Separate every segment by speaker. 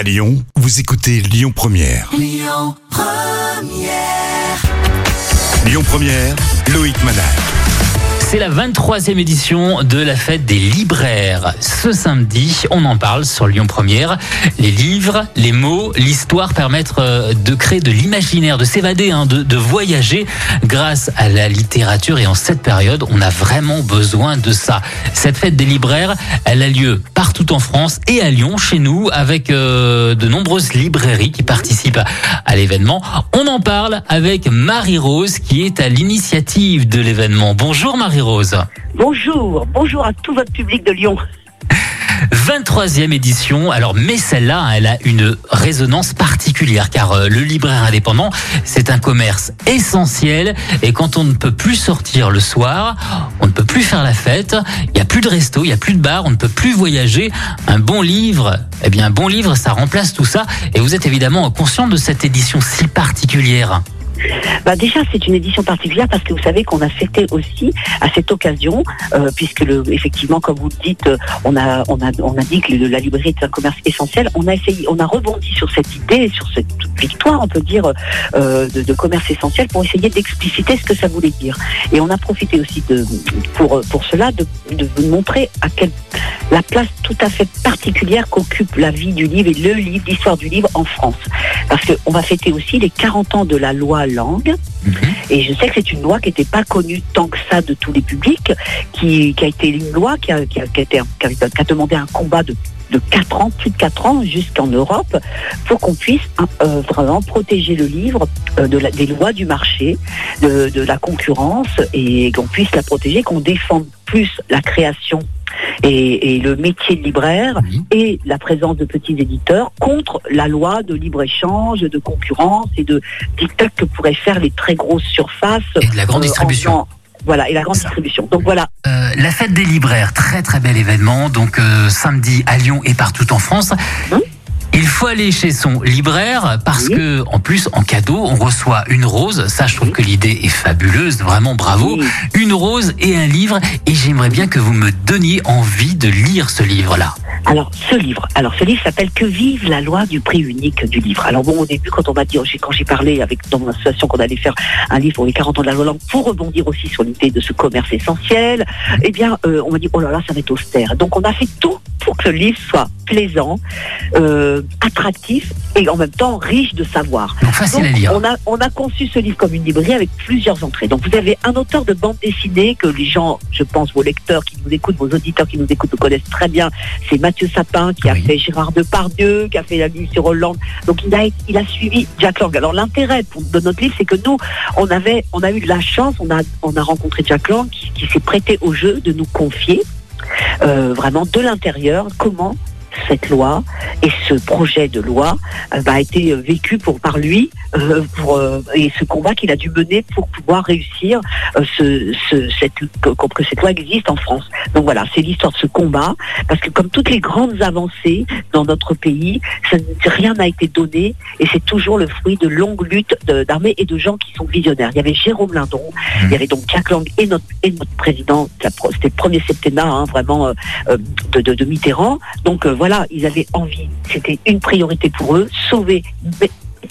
Speaker 1: À Lyon, vous écoutez Lyon Première.
Speaker 2: Lyon Première.
Speaker 1: Lyon Première, Loïc Manal.
Speaker 3: C'est la 23e édition de la fête des libraires. Ce samedi, on en parle sur Lyon Première. Les livres, les mots, l'histoire permettent euh, de créer de l'imaginaire, de s'évader, hein, de, voyager grâce à la littérature. Et en cette période, on a vraiment besoin de ça. Cette fête des libraires, elle a lieu partout en France et à Lyon, chez nous, avec euh, de nombreuses librairies qui participent à l'événement. On en parle avec Marie-Rose qui est à l'initiative de l'événement. Bonjour
Speaker 4: Bonjour, bonjour à tout votre public de Lyon.
Speaker 3: 23e édition. Alors, mais celle-là, elle a une résonance particulière car euh, le libraire indépendant, c'est un commerce essentiel. Et quand on ne peut plus sortir le soir, on ne peut plus faire la fête, il n'y a plus de resto, il n'y a plus de bar, on ne peut plus voyager. Un bon livre, eh bien, un bon livre, ça remplace tout ça. Et vous êtes évidemment conscient de cette édition si particulière.
Speaker 4: Bah déjà, c'est une édition particulière parce que vous savez qu'on a fêté aussi à cette occasion, euh, puisque effectivement, comme vous le dites, euh, on a, on a, on a dit que la librairie est un commerce essentiel. On a essayé, on a rebondi sur cette idée, sur cette victoire, on peut dire, euh, de, de commerce essentiel pour essayer d'expliciter ce que ça voulait dire. Et on a profité aussi de, pour, pour cela de, de vous montrer à quelle la place tout à fait particulière qu'occupe la vie du livre et le livre, l'histoire du livre en France. Parce qu'on va fêter aussi les 40 ans de la loi langue. Et je sais que c'est une loi qui n'était pas connue tant que ça de tous les publics, qui, qui a été une loi qui a, qui a, qui a été- qui a- qui a demandé un combat de de 4 ans, plus de 4 ans, jusqu'en Europe, pour qu'on puisse euh, vraiment protéger le livre euh, de la- des lois du marché, de, de la concurrence, et qu'on puisse la protéger, qu'on défende plus la création et, et le métier de libraire et la présence de petits éditeurs contre la loi de libre-échange, de concurrence et de dictats que pourraient faire les très grosses surfaces.
Speaker 3: Et de la grande
Speaker 4: euh,
Speaker 3: distribution.
Speaker 4: en voilà, et la grande distribution. Donc voilà,
Speaker 3: Euh, la fête des libraires, très très bel événement. Donc euh, samedi à Lyon et partout en France. Il faut aller chez son libraire parce
Speaker 4: Oui.
Speaker 3: que en plus en cadeau on reçoit une rose. Ça je trouve que l'idée est fabuleuse, vraiment bravo.
Speaker 4: Oui.
Speaker 3: Une rose et un livre et j'aimerais bien que vous me donniez envie de lire ce livre là.
Speaker 4: Alors, ce livre, alors ce livre s'appelle Que vive la loi du prix unique du livre. Alors bon, au début, quand on m'a dit, j'ai- quand j'ai parlé avec dans mon association qu'on allait faire un livre pour les 40 ans de la loi langue, pour rebondir aussi sur l'idée de ce commerce essentiel, eh bien, euh, on m'a dit, oh là là, ça va être austère. Donc, on a fait tout pour que le livre soit plaisant, euh, attractif et en même temps riche de savoir.
Speaker 3: Donc facile
Speaker 4: Donc,
Speaker 3: à lire.
Speaker 4: on a, on a conçu ce livre comme une librairie avec plusieurs entrées. Donc, vous avez un auteur de bande dessinée que les gens, je pense, vos lecteurs qui nous écoutent, vos auditeurs qui nous écoutent, le connaissent très bien. C'est Mathieu Sapin qui a fait Gérard Depardieu, qui a fait la vie sur Hollande. Donc, il a, il a suivi Jack Lang. Alors, l'intérêt de notre livre, c'est que nous, on avait, on a eu de la chance, on a, on a rencontré Jack Lang qui, qui s'est prêté au jeu de nous confier, vraiment de l'intérieur, comment cette loi et ce projet de loi euh, bah, a été euh, vécu pour par lui euh, pour, euh, et ce combat qu'il a dû mener pour pouvoir réussir euh, ce, ce, cette, que, que cette loi existe en France. Donc voilà, c'est l'histoire de ce combat parce que comme toutes les grandes avancées dans notre pays, ça, rien n'a été donné et c'est toujours le fruit de longues luttes d'armées et de gens qui sont visionnaires. Il y avait Jérôme Lindon, il y avait donc Jack Lang et notre, et notre président, c'était le premier septennat hein, vraiment de, de, de Mitterrand. Donc euh, ils avaient envie, c'était une priorité pour eux, sauver,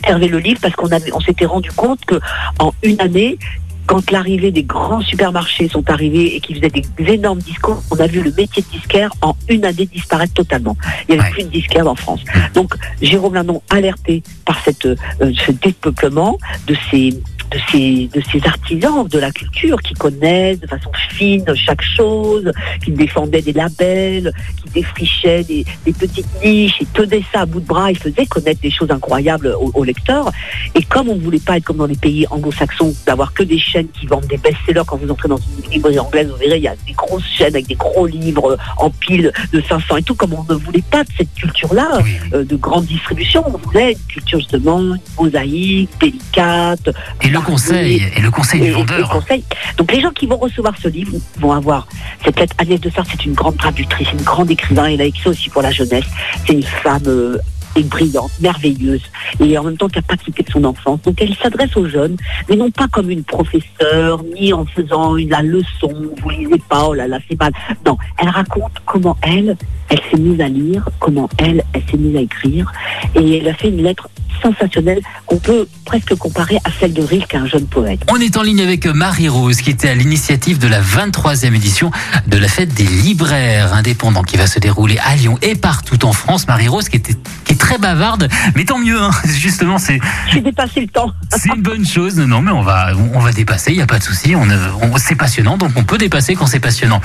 Speaker 4: préserver le livre parce qu'on on s'était rendu compte que en une année, quand l'arrivée des grands supermarchés sont arrivés et qu'ils faisaient des énormes discours, on a vu le métier de disquaire en une année disparaître totalement. Il n'y avait
Speaker 3: Ouais.
Speaker 4: plus de disquaire en France. Donc Jérôme Lindon, alerté par cette, euh, ce dépeuplement de ces de ces, de ces artisans de la culture qui connaissent de façon fine chaque chose, qui défendaient des labels, qui défrichaient des, des petites niches, et tenaient ça à bout de bras, ils faisaient connaître des choses incroyables aux, aux lecteurs. Et comme on ne voulait pas être comme dans les pays anglo-saxons, d'avoir que des chaînes qui vendent des best-sellers, quand vous entrez dans une librairie anglaise, vous verrez, il y a des grosses chaînes avec des gros livres en pile de 500 et tout, comme on ne voulait pas de cette culture-là, euh, de grande distribution, on voulait une culture justement mosaïque, délicate,
Speaker 3: Et le conseil, et le conseil
Speaker 4: et-
Speaker 3: du
Speaker 4: conseil. Donc les gens qui vont recevoir ce livre vont avoir cette lettre. Agnès de Sarre, c'est une grande traductrice, une grande écrivain. Elle a écrit aussi pour la jeunesse. C'est une femme euh, est brillante, merveilleuse, et en même temps qui n'a pas quitté son enfance. Donc elle s'adresse aux jeunes, mais non pas comme une professeure, ni en faisant une, la leçon, vous lisez pas, oh là là, c'est mal. Non, elle raconte comment elle, elle s'est mise à lire, comment elle, elle s'est mise à écrire, et elle a fait une lettre sensationnelle qu'on peut presque comparer à celle de Rilke, un jeune poète.
Speaker 3: On est en ligne avec Marie-Rose qui était à l'initiative de la 23e édition de la fête des libraires indépendants qui va se dérouler à Lyon et partout en France. Marie-Rose qui, était, très bavarde, mais tant mieux, hein. justement, c'est.
Speaker 4: J'ai dépassé le temps.
Speaker 3: c'est une bonne chose. Non, mais on va, on va dépasser, il n'y a pas de souci. On, on, c'est passionnant, donc on peut dépasser quand c'est passionnant.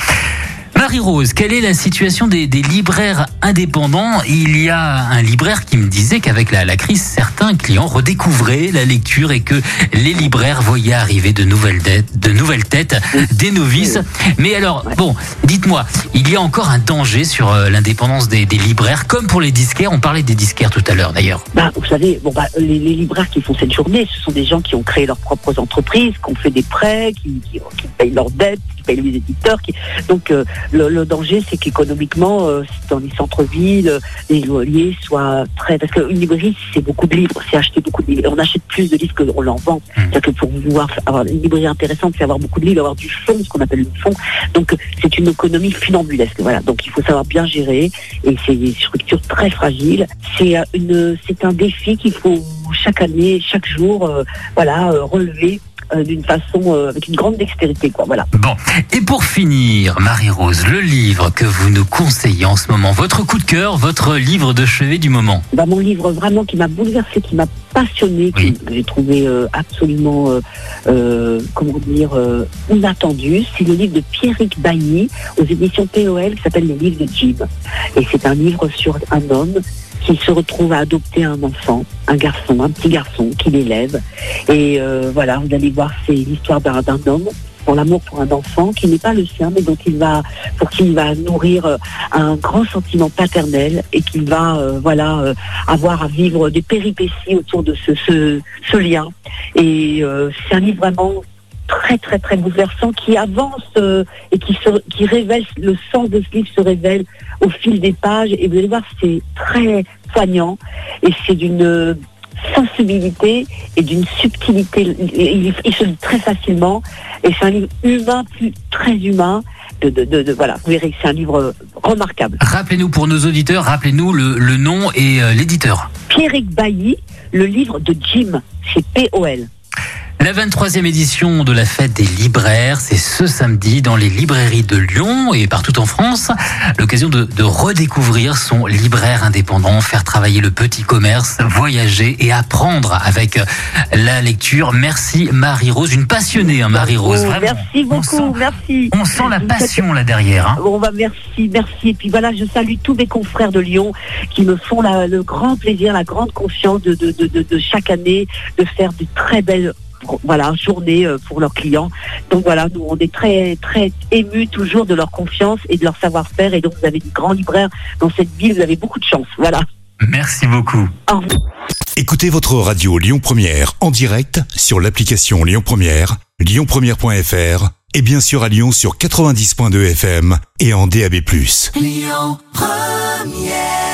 Speaker 3: Marie-Rose, quelle est la situation des, libraires indépendants? Il y a un libraire qui me disait qu'avec la, crise, certains clients redécouvraient la lecture et que les libraires voyaient arriver de nouvelles, têtes, des novices. Mais alors, bon, dites-moi, il y a encore un danger sur euh, l'indépendance des, libraires, comme pour les disquaires. On parlait des disquaires tout à l'heure d'ailleurs.
Speaker 4: Bah, vous savez, bon, bah, les, libraires qui font cette journée, ce sont des gens qui ont créé leurs propres entreprises, qui ont fait des prêts, qui payent leurs dettes, qui payent les éditeurs. Qui... Donc, euh, le, le, danger, c'est qu'économiquement, euh, dans les centres-villes, les loyers soient très... Parce qu'une librairie, c'est beaucoup de livres, c'est acheter beaucoup de livres. On achète plus de livres qu'on en vend. C'est-à-dire que pour pouvoir avoir une librairie intéressante, c'est avoir beaucoup de livres, avoir du fond, ce qu'on appelle le fond. Donc, c'est une économie funambulesque. Voilà. Donc, il faut savoir bien gérer. Et c'est des structures très fragiles. C'est une, c'est un défi qu'il faut chaque année, chaque jour, euh, voilà, euh, relever euh, d'une façon euh, avec une grande dextérité quoi voilà.
Speaker 3: Bon, et pour finir, Marie-Rose, le livre que vous nous conseillez en ce moment, votre coup de cœur, votre livre de chevet du moment.
Speaker 4: Bah, mon livre vraiment qui m'a bouleversé, qui m'a passionné, oui. que j'ai trouvé euh, absolument euh, comment dire inattendu, c'est le livre de Pierrick Bailly aux éditions POL qui s'appelle Les livres de Jim. Et c'est un livre sur un homme qui se retrouve à adopter un enfant, un garçon, un petit garçon, qui l'élève. Et euh, voilà, vous allez voir, c'est l'histoire d'un homme pour l'amour pour un enfant qui n'est pas le sien, mais dont il va, pour qui il va nourrir euh, un grand sentiment paternel et qu'il va, euh, voilà, avoir à vivre des péripéties autour de ce, lien. Et c'est un livre vraiment très très très bouleversant qui avance euh, et qui, se, qui révèle le sens de ce livre se révèle au fil des pages. Et vous allez voir c'est très poignant. Et c'est d'une sensibilité et d'une subtilité. Il, il, se lit très facilement. Et c'est un livre humain plus très humain. De, de, de, de voilà. Vous verrez que c'est un livre remarquable.
Speaker 3: Rappelez-nous pour nos auditeurs rappelez-nous le, le nom et euh, l'éditeur.
Speaker 4: Pierrick Bailly le livre de Jim. C'est P.O.L
Speaker 3: la 23e édition de la fête des libraires, c'est ce samedi dans les librairies de Lyon et partout en France. L'occasion de, de, redécouvrir son libraire indépendant, faire travailler le petit commerce, voyager et apprendre avec la lecture. Merci Marie-Rose, une passionnée, hein, Marie-Rose.
Speaker 4: Oh, merci beaucoup,
Speaker 3: on sent,
Speaker 4: merci.
Speaker 3: On sent la passion là derrière. Hein.
Speaker 4: Bon, bah, merci, merci. Et puis voilà, je salue tous mes confrères de Lyon qui me font la, le grand plaisir, la grande confiance de, de, de, de chaque année de faire de très belles voilà, journée pour leurs clients. Donc voilà, nous on est très très émus toujours de leur confiance et de leur savoir-faire. Et donc vous avez des grands libraires dans cette ville, vous avez beaucoup de chance. Voilà.
Speaker 3: Merci beaucoup.
Speaker 1: Au revoir. Écoutez votre radio Lyon Première en direct sur l'application Lyon Première, lyonpremière.fr et bien sûr à Lyon sur 90.2 FM et en DAB+.
Speaker 2: Lyon Première